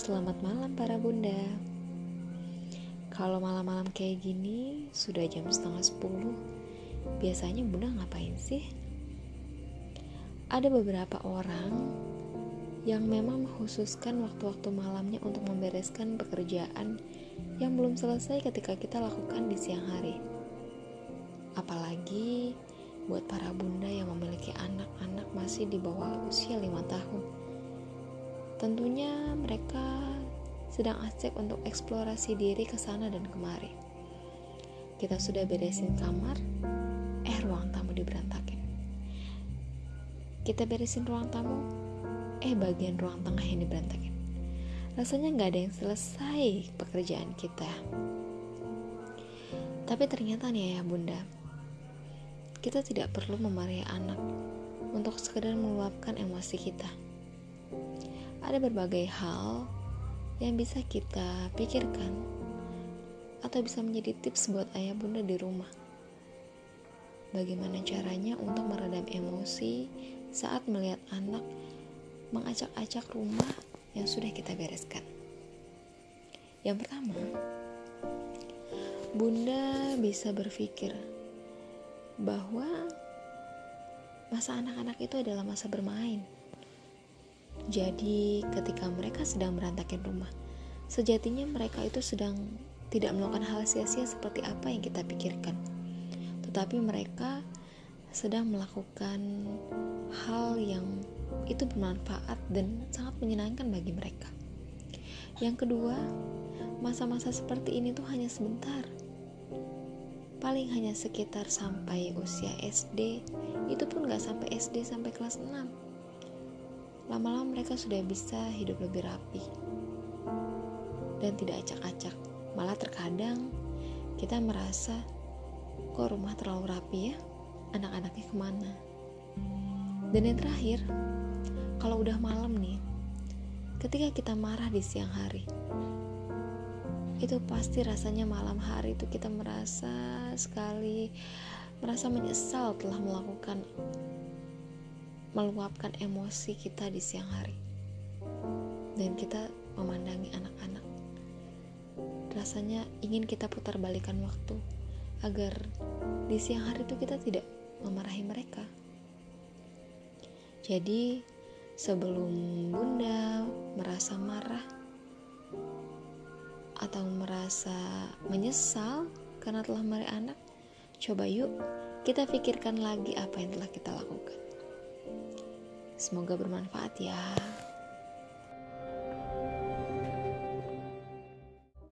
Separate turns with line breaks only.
selamat malam para bunda. Kalau malam-malam kayak gini, sudah jam setengah sepuluh, biasanya bunda ngapain sih? Ada beberapa orang yang memang mengkhususkan waktu-waktu malamnya untuk membereskan pekerjaan yang belum selesai ketika kita lakukan di siang hari. Apalagi buat para bunda yang memiliki anak-anak masih di bawah usia lima tahun Tentunya mereka sedang asik untuk eksplorasi diri ke sana dan kemari. Kita sudah beresin kamar, eh ruang tamu diberantakin. Kita beresin ruang tamu, eh bagian ruang tengah yang diberantakin. Rasanya nggak ada yang selesai pekerjaan kita. Tapi ternyata nih ya bunda, kita tidak perlu memarahi anak untuk sekedar meluapkan emosi kita ada berbagai hal yang bisa kita pikirkan atau bisa menjadi tips buat ayah bunda di rumah. Bagaimana caranya untuk meredam emosi saat melihat anak mengacak-acak rumah yang sudah kita bereskan. Yang pertama, bunda bisa berpikir bahwa masa anak-anak itu adalah masa bermain jadi, ketika mereka sedang berantakin rumah, sejatinya mereka itu sedang tidak melakukan hal sia-sia seperti apa yang kita pikirkan. Tetapi mereka sedang melakukan hal yang itu bermanfaat dan sangat menyenangkan bagi mereka. Yang kedua, masa-masa seperti ini tuh hanya sebentar. Paling hanya sekitar sampai usia SD, itu pun gak sampai SD sampai kelas 6 lama-lama mereka sudah bisa hidup lebih rapi dan tidak acak-acak. Malah terkadang kita merasa kok rumah terlalu rapi ya, anak-anaknya ke mana. Dan yang terakhir, kalau udah malam nih, ketika kita marah di siang hari, itu pasti rasanya malam hari itu kita merasa sekali merasa menyesal telah melakukan meluapkan emosi kita di siang hari. Dan kita memandangi anak-anak. Rasanya ingin kita putar balikan waktu agar di siang hari itu kita tidak memarahi mereka. Jadi sebelum bunda merasa marah atau merasa menyesal karena telah marahi anak coba yuk kita pikirkan lagi apa yang telah kita lakukan Semoga bermanfaat ya.